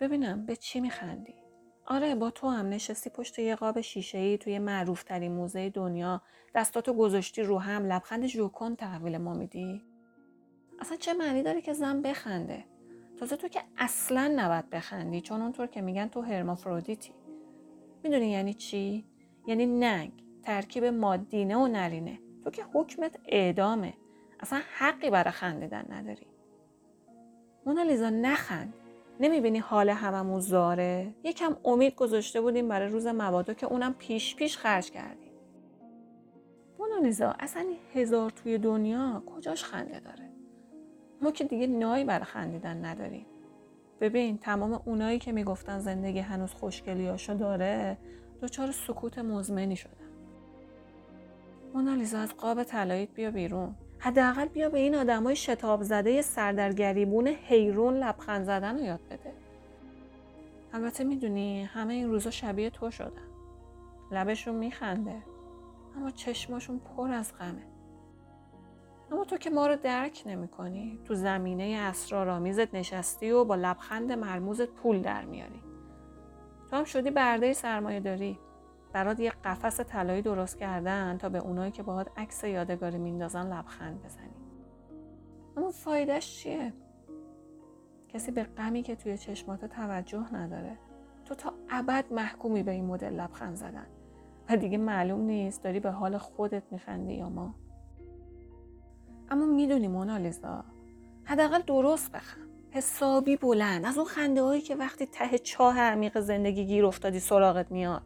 ببینم به چی میخندی. آره با تو هم نشستی پشت یه قاب ای توی معروف ترین موزه دنیا. دستاتو گذاشتی رو هم. لبخند ژوکن تحویل ما میدی. اصلا چه معنی داره که زن بخنده؟ تازه تو که اصلا نباید بخندی چون اونطور که میگن تو هرمافرودیتی. می‌دونی یعنی چی؟ یعنی نگ ترکیب مادینه و نرینه. تو که حکمت اعدامه. اصلا حقی برای خندیدن نداری. مونالیزا نخند. نمی‌بینی حال هممون زاره؟ یکم امید گذاشته بودیم برای روز مبادا که اونم پیش پیش خرج کردیم. مونالیزا اصلا هزار توی دنیا کجاش خنده داره؟ ما که دیگه نایی برای خندیدن نداریم. ببین تمام اونایی که می‌گفتن زندگی هنوز خوشگلیاشو داره دچار سکوت مزمنی شدن. مونالیزا از قاب طلاییت بیا بیرون. حداقل بیا به این آدمای شتاب زده سردرگریبون حیرون لبخند زدن رو یاد بده البته می‌دونی همه این روزا شبیه تو شدن لبشون میخنده اما چشماشون پر از غمه اما تو که ما رو درک نمی کنی. تو زمینه اسرارآمیزت نشستی و با لبخند مرموزت پول در میاری. تو هم شدی برده سرمایه داری. برات یه قفس طلایی درست کردن تا به اونایی که باهات عکس یادگاری میندازن لبخند بزنی. اما فایدهش چیه؟ کسی به غمی که توی چشمات توجه نداره. تو تا ابد محکومی به این مدل لبخند زدن. و دیگه معلوم نیست داری به حال خودت میخندی یا ما. اما می‌دونی مونالیزا حداقل درست بخند حسابی بلند از اون خنده هایی که وقتی ته چاه عمیق زندگی گیر افتادی سراغت میاد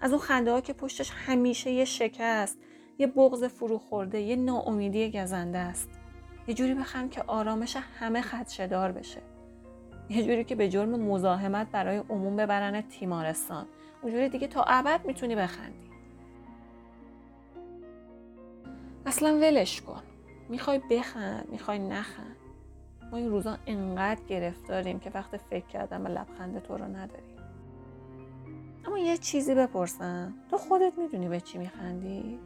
از اون خنده که پشتش همیشه یه شکست یه بغض فرو خورده یه ناامیدی گزنده است. یه جوری بخند که آرامش همه خدشدار بشه. یه جوری که به جرم مزاحمت برای عموم ببرن تیمارستان. اونجوری دیگه تا ابد می‌تونی بخندی. اصلا ولش کن. می‌خوای بخند می‌خوای نخند. ما این روزا انقدر گرفتاریم که وقت فکر کردن به لبخند تو رو نداریم. اما یه چیزی بپرسم. تو خودت می‌دونی به چی میخندی؟